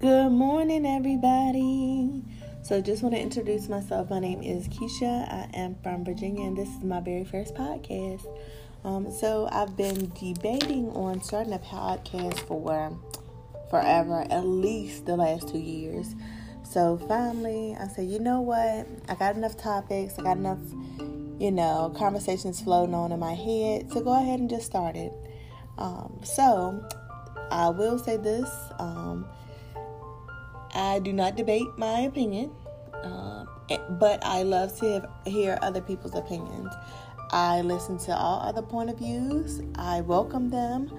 Good morning, everybody. So, just want to introduce myself. My name is Keisha. I am from Virginia, and this is my very first podcast. Um, so, I've been debating on starting a podcast for forever, at least the last two years. So, finally, I said, you know what? I got enough topics, I got enough, you know, conversations floating on in my head to go ahead and just start it. Um, so, I will say this. Um, I do not debate my opinion, um, but I love to hear other people's opinions. I listen to all other point of views. I welcome them,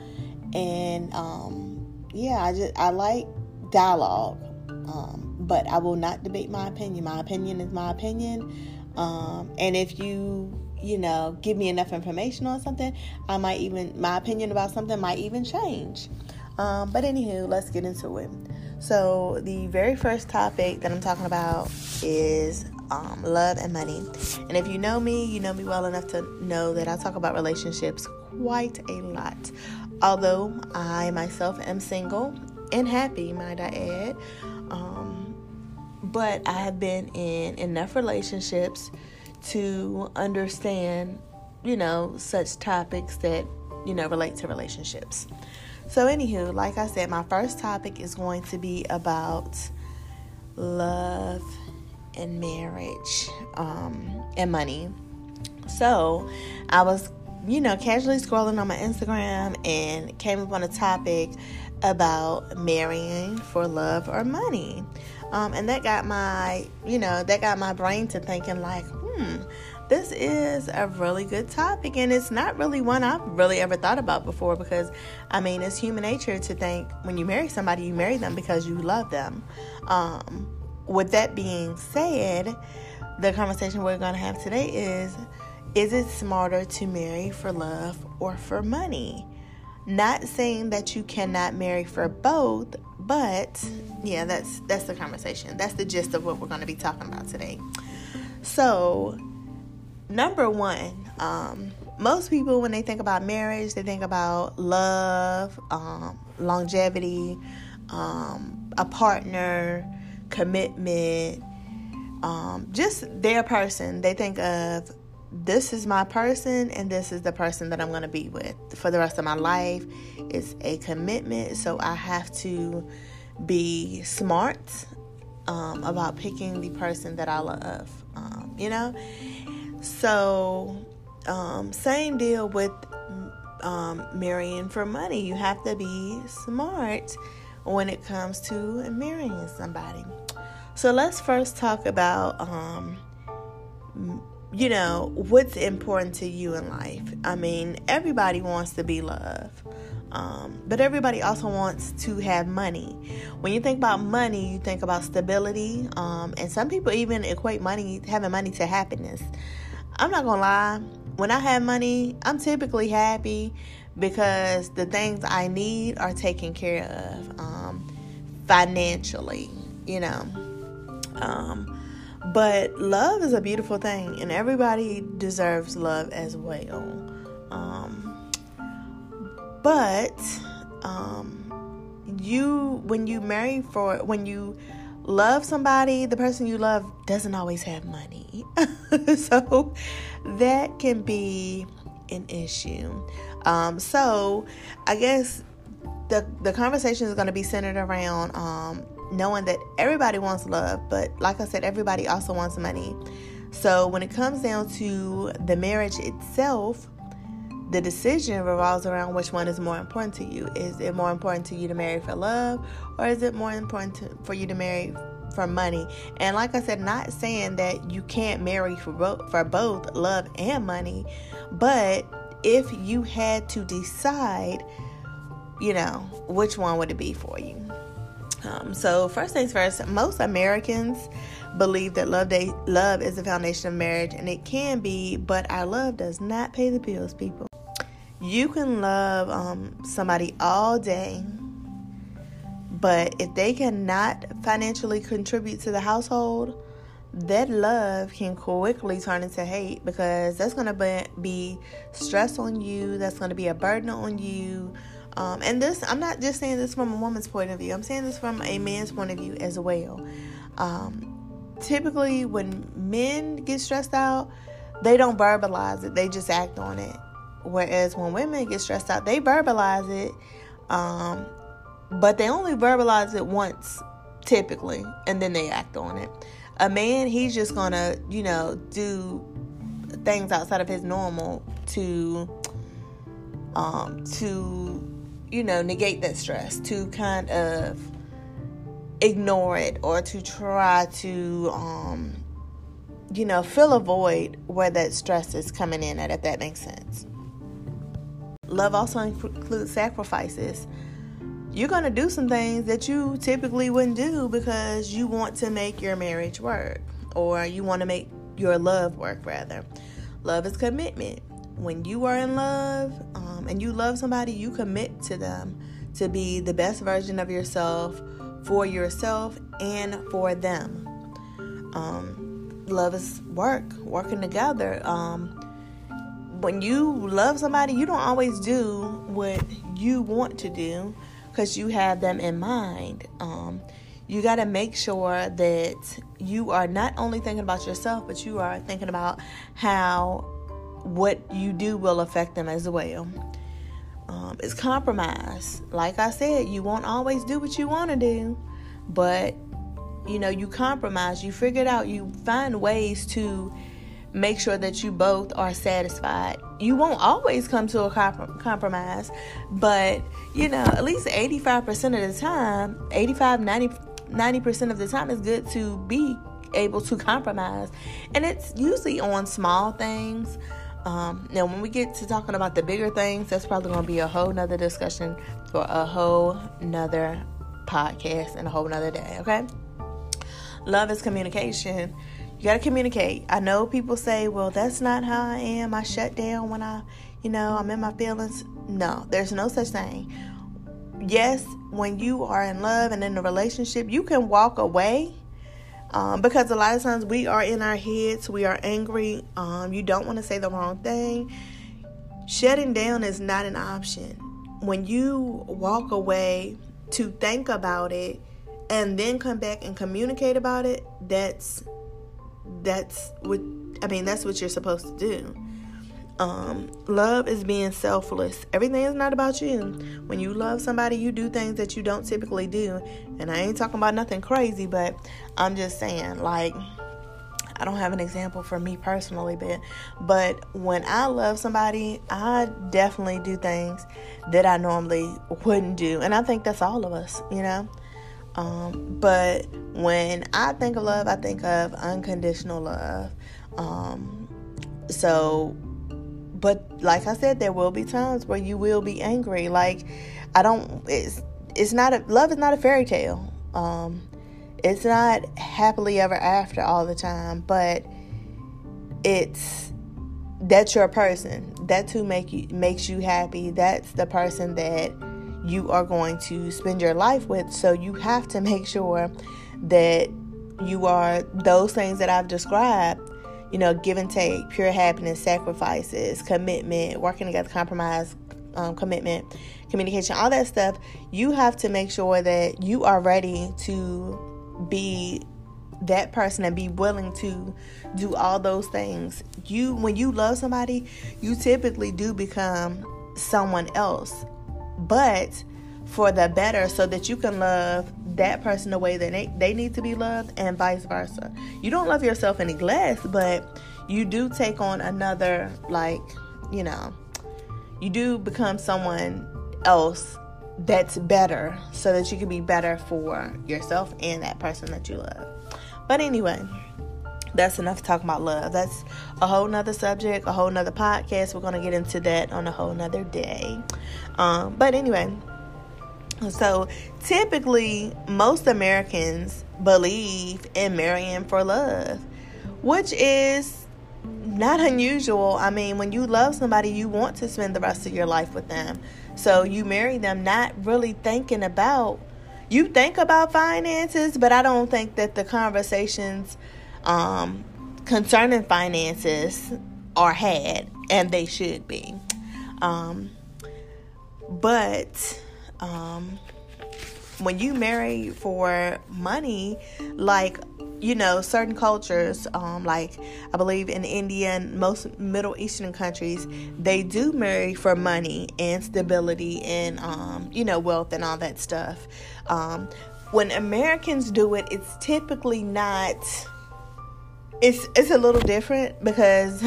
and um, yeah, I just I like dialogue. Um, but I will not debate my opinion. My opinion is my opinion, um, and if you you know give me enough information on something, I might even my opinion about something might even change. Um, but anywho, let's get into it. So, the very first topic that I'm talking about is um, love and money. And if you know me, you know me well enough to know that I talk about relationships quite a lot. Although I myself am single and happy, might I add. Um, but I have been in enough relationships to understand, you know, such topics that, you know, relate to relationships. So, anywho, like I said, my first topic is going to be about love and marriage um, and money. So, I was, you know, casually scrolling on my Instagram and came upon a topic about marrying for love or money. Um, and that got my, you know, that got my brain to thinking, like, hmm, this is a really good topic and it's not really one I've really ever thought about before because I mean it's human nature to think when you marry somebody you marry them because you love them. Um, with that being said, the conversation we're going to have today is is it smarter to marry for love or for money? Not saying that you cannot marry for both, but yeah, that's that's the conversation. That's the gist of what we're going to be talking about today. So, number one, um, most people when they think about marriage, they think about love, um, longevity, um, a partner, commitment, um, just their person. They think of this is my person and this is the person that I'm going to be with for the rest of my life. It's a commitment, so I have to be smart um, about picking the person that I love. Um, you know, so, um, same deal with um, marrying for money. You have to be smart when it comes to marrying somebody. So, let's first talk about, um, you know, what's important to you in life. I mean, everybody wants to be loved. Um, but everybody also wants to have money. When you think about money, you think about stability, um, and some people even equate money, having money, to happiness. I'm not gonna lie. When I have money, I'm typically happy because the things I need are taken care of um, financially, you know. Um, but love is a beautiful thing, and everybody deserves love as well. Um, but um, you, when you marry for, when you love somebody, the person you love doesn't always have money. so that can be an issue. Um, so I guess the the conversation is going to be centered around um, knowing that everybody wants love, but like I said, everybody also wants money. So when it comes down to the marriage itself, the decision revolves around which one is more important to you. Is it more important to you to marry for love, or is it more important to, for you to marry for money? And like I said, not saying that you can't marry for both, for both love and money, but if you had to decide, you know, which one would it be for you? Um, so first things first, most Americans believe that love they, love is the foundation of marriage, and it can be, but our love does not pay the bills, people. You can love um, somebody all day, but if they cannot financially contribute to the household, that love can quickly turn into hate because that's going to be stress on you, that's going to be a burden on you. Um, and this, I'm not just saying this from a woman's point of view. I'm saying this from a man's point of view as well. Um, typically, when men get stressed out, they don't verbalize it; they just act on it. Whereas when women get stressed out, they verbalize it, um, but they only verbalize it once, typically, and then they act on it. A man, he's just gonna, you know, do things outside of his normal to, um, to you know, negate that stress, to kind of ignore it or to try to, um, you know, fill a void where that stress is coming in at, if that makes sense. Love also includes sacrifices. You're going to do some things that you typically wouldn't do because you want to make your marriage work or you want to make your love work, rather. Love is commitment. When you are in love, um, and you love somebody, you commit to them to be the best version of yourself for yourself and for them. Um, love is work, working together. Um, when you love somebody, you don't always do what you want to do because you have them in mind. Um, you got to make sure that you are not only thinking about yourself, but you are thinking about how what you do will affect them as well um, is compromise. Like I said, you won't always do what you want to do, but you know, you compromise, you figure it out, you find ways to make sure that you both are satisfied. You won't always come to a comp- compromise, but you know, at least 85% of the time, 85 90 90% of the time is good to be able to compromise. And it's usually on small things um, now, when we get to talking about the bigger things, that's probably going to be a whole nother discussion for a whole nother podcast and a whole nother day, okay? Love is communication. You got to communicate. I know people say, well, that's not how I am. I shut down when I, you know, I'm in my feelings. No, there's no such thing. Yes, when you are in love and in a relationship, you can walk away um, because a lot of times we are in our heads, we are angry, um, you don't want to say the wrong thing. Shutting down is not an option. When you walk away to think about it and then come back and communicate about it, that's that's what I mean, that's what you're supposed to do. Um, love is being selfless. Everything is not about you. When you love somebody, you do things that you don't typically do. And I ain't talking about nothing crazy, but I'm just saying, like, I don't have an example for me personally, but but when I love somebody, I definitely do things that I normally wouldn't do, and I think that's all of us, you know. Um, but when I think of love, I think of unconditional love. Um, so but like I said, there will be times where you will be angry. Like I don't. It's it's not a love is not a fairy tale. Um, it's not happily ever after all the time, but it's that's your person. That's who make you makes you happy. That's the person that you are going to spend your life with. So you have to make sure that you are those things that I've described you know, give and take, pure happiness, sacrifices, commitment, working together, compromise, um, commitment, communication, all that stuff, you have to make sure that you are ready to be that person and be willing to do all those things. You when you love somebody, you typically do become someone else. But for the better so that you can love that person the way that they, they need to be loved and vice versa. You don't love yourself any less, but you do take on another, like, you know, you do become someone else that's better so that you can be better for yourself and that person that you love. But anyway, that's enough talking about love. That's a whole nother subject, a whole nother podcast. We're gonna get into that on a whole nother day. Um, but anyway, so typically, most Americans believe in marrying for love, which is not unusual. I mean, when you love somebody, you want to spend the rest of your life with them. So you marry them not really thinking about you think about finances, but I don't think that the conversations um, concerning finances are had, and they should be. Um, but um, when you marry for money, like you know, certain cultures, um, like I believe in India and most Middle Eastern countries, they do marry for money and stability and, um, you know, wealth and all that stuff. Um, when Americans do it, it's typically not it's it's a little different because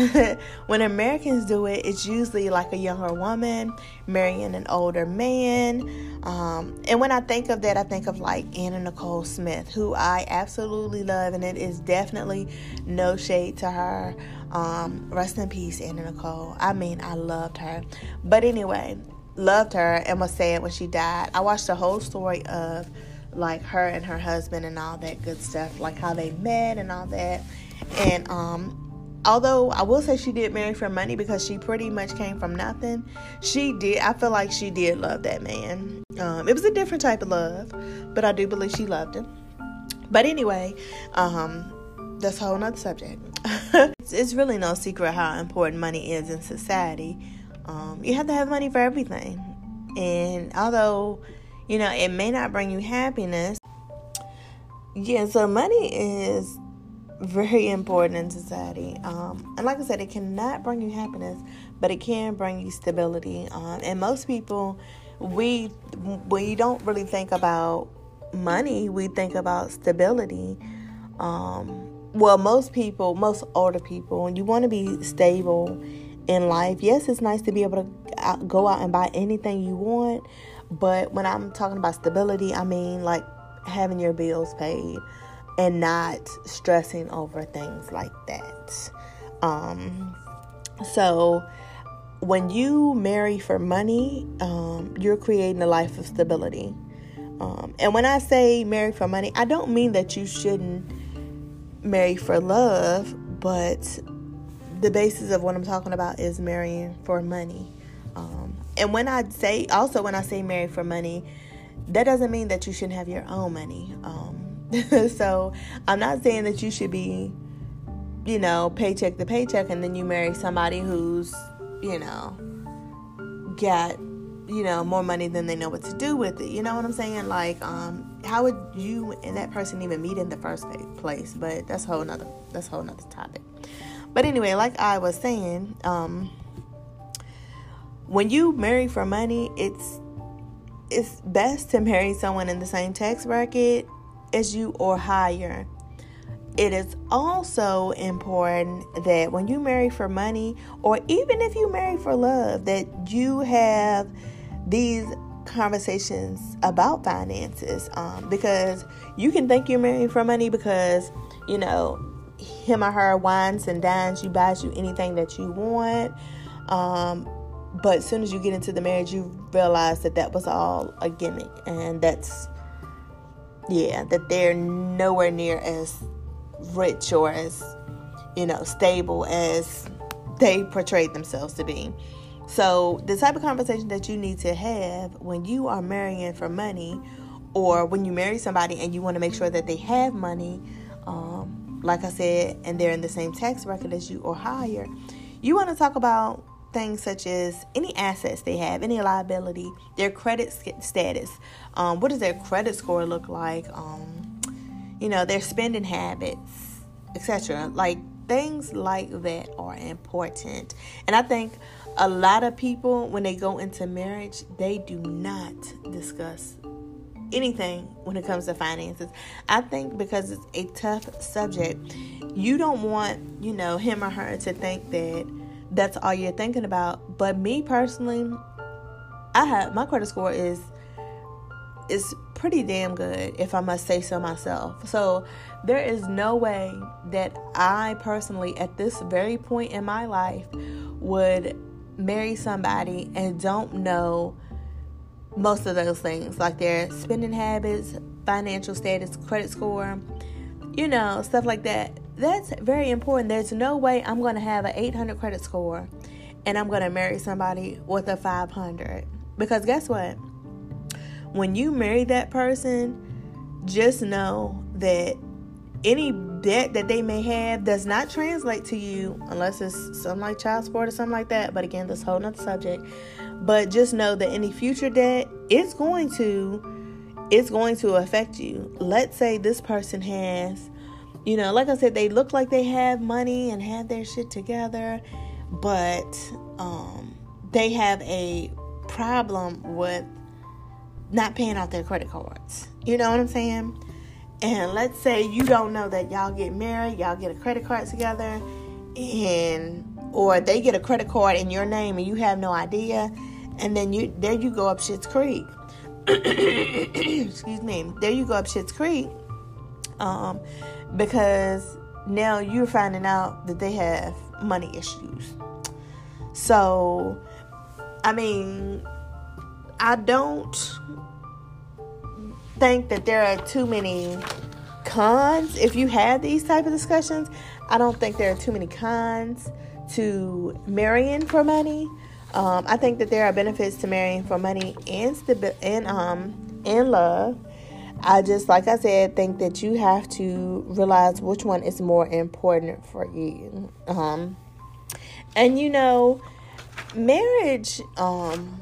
when Americans do it, it's usually like a younger woman marrying an older man. Um, and when I think of that, I think of like Anna Nicole Smith, who I absolutely love, and it is definitely no shade to her. Um, rest in peace, Anna Nicole. I mean, I loved her. But anyway, loved her and was sad when she died. I watched the whole story of like her and her husband and all that good stuff, like how they met and all that and um, although I will say she did marry for money because she pretty much came from nothing, she did. I feel like she did love that man. Um, it was a different type of love, but I do believe she loved him. But anyway, um, that's a whole nother subject. it's, it's, really no secret how important money is in society. Um, you have to have money for everything. And although, you know, it may not bring you happiness, yeah, so money is very important in society. Um, and like I said, it cannot bring you happiness, but it can bring you stability. Um, and most people, we we don't really think about money. We think about stability. Um, well, most people, most older people, you want to be stable in life, yes, it's nice to be able to go out and buy anything you want. But when I'm talking about stability, I mean like having your bills paid and not stressing over things like that. Um, so, when you marry for money, um, you're creating a life of stability. Um, and when I say marry for money, I don't mean that you shouldn't marry for love, but the basis of what I'm talking about is marrying for money. Um, and when I say, also when I say marry for money, that doesn't mean that you shouldn't have your own money. Um, so I'm not saying that you should be, you know, paycheck to paycheck and then you marry somebody who's, you know, got, you know, more money than they know what to do with it. You know what I'm saying? Like, um, how would you and that person even meet in the first place? But that's a whole nother that's whole nother topic. But anyway, like I was saying, um, when you marry for money, it's it's best to marry someone in the same tax bracket as you or higher. It is also important that when you marry for money, or even if you marry for love, that you have these conversations about finances um, because you can think you're marrying for money because you know him or her wines and dines you buys you anything that you want um, but as soon as you get into the marriage you realize that that was all a gimmick and that's yeah, that they're nowhere near as rich or as, you know, stable as they portrayed themselves to be. So, the type of conversation that you need to have when you are marrying for money, or when you marry somebody and you want to make sure that they have money, um, like I said, and they're in the same tax bracket as you or higher, you want to talk about things such as any assets they have, any liability, their credit status, um, what does their credit score look like, um, you know, their spending habits, etc. Like things like that are important. And I think a lot of people, when they go into marriage, they do not discuss anything when it comes to finances. I think because it's a tough subject, you don't want, you know, him or her to think that that's all you're thinking about. But me personally, I have my credit score is is pretty damn good if I must say so myself. So there is no way that I personally at this very point in my life would marry somebody and don't know most of those things like their spending habits, financial status, credit score, you know, stuff like that that's very important. There's no way I'm going to have an 800 credit score and I'm going to marry somebody with a 500. Because guess what? When you marry that person, just know that any debt that they may have does not translate to you unless it's something like child support or something like that. But again, this whole nother subject. But just know that any future debt, it's going to it's going to affect you. Let's say this person has, you know, like I said, they look like they have money and have their shit together, but um, they have a problem with not paying off their credit cards. You know what I'm saying? And let's say you don't know that y'all get married, y'all get a credit card together, and or they get a credit card in your name and you have no idea, and then you there you go up Shit's Creek. Excuse me. There you go up Shit's Creek, um, because now you're finding out that they have money issues. So, I mean, I don't think that there are too many cons. If you have these type of discussions i don't think there are too many cons to marrying for money. Um, i think that there are benefits to marrying for money and stabi- and um and love i just like i said think that you have to realize which one is more important for you um and you know marriage um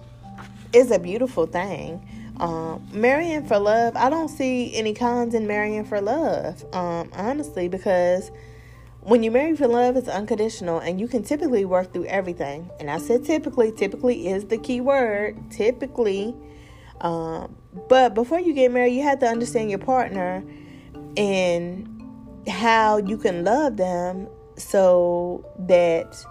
is a beautiful thing um, marrying for love, I don't see any cons in marrying for love, um, honestly, because when you marry for love, it's unconditional and you can typically work through everything. And I said typically, typically is the key word, typically. Um, but before you get married, you have to understand your partner and how you can love them so that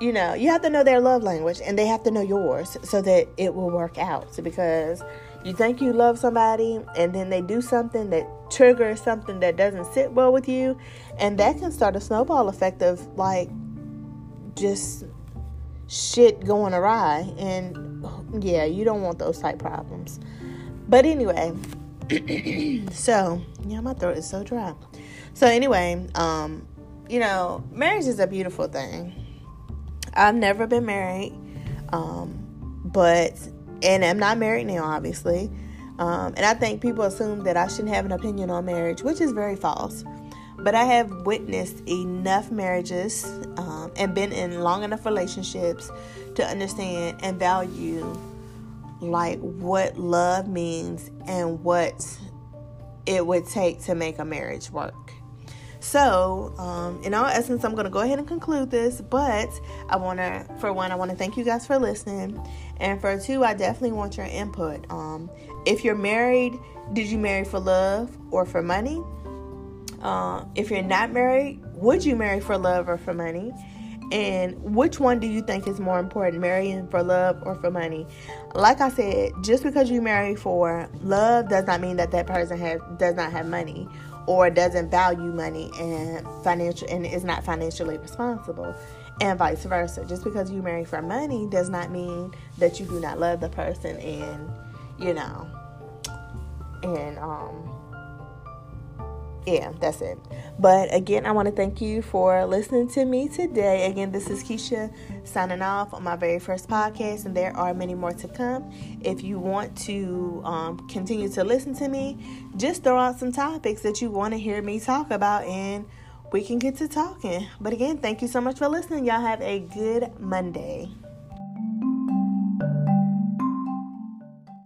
you know, you have to know their love language and they have to know yours so that it will work out. So because you think you love somebody and then they do something that triggers something that doesn't sit well with you, and that can start a snowball effect of like just shit going awry. And yeah, you don't want those type problems. But anyway, so yeah, my throat is so dry. So anyway, um, you know, marriage is a beautiful thing I've never been married, um, but and I'm not married now, obviously. Um, and I think people assume that I shouldn't have an opinion on marriage, which is very false. But I have witnessed enough marriages um, and been in long enough relationships to understand and value like what love means and what it would take to make a marriage work. So, um, in all essence, I'm going to go ahead and conclude this. But I want to, for one, I want to thank you guys for listening. And for two, I definitely want your input. Um, if you're married, did you marry for love or for money? Uh, if you're not married, would you marry for love or for money? And which one do you think is more important, marrying for love or for money? Like I said, just because you marry for love does not mean that that person has does not have money or doesn't value money and financial and is not financially responsible and vice versa just because you marry for money does not mean that you do not love the person and you know and um yeah, that's it. But again, I want to thank you for listening to me today. Again, this is Keisha signing off on my very first podcast, and there are many more to come. If you want to um, continue to listen to me, just throw out some topics that you want to hear me talk about, and we can get to talking. But again, thank you so much for listening. Y'all have a good Monday.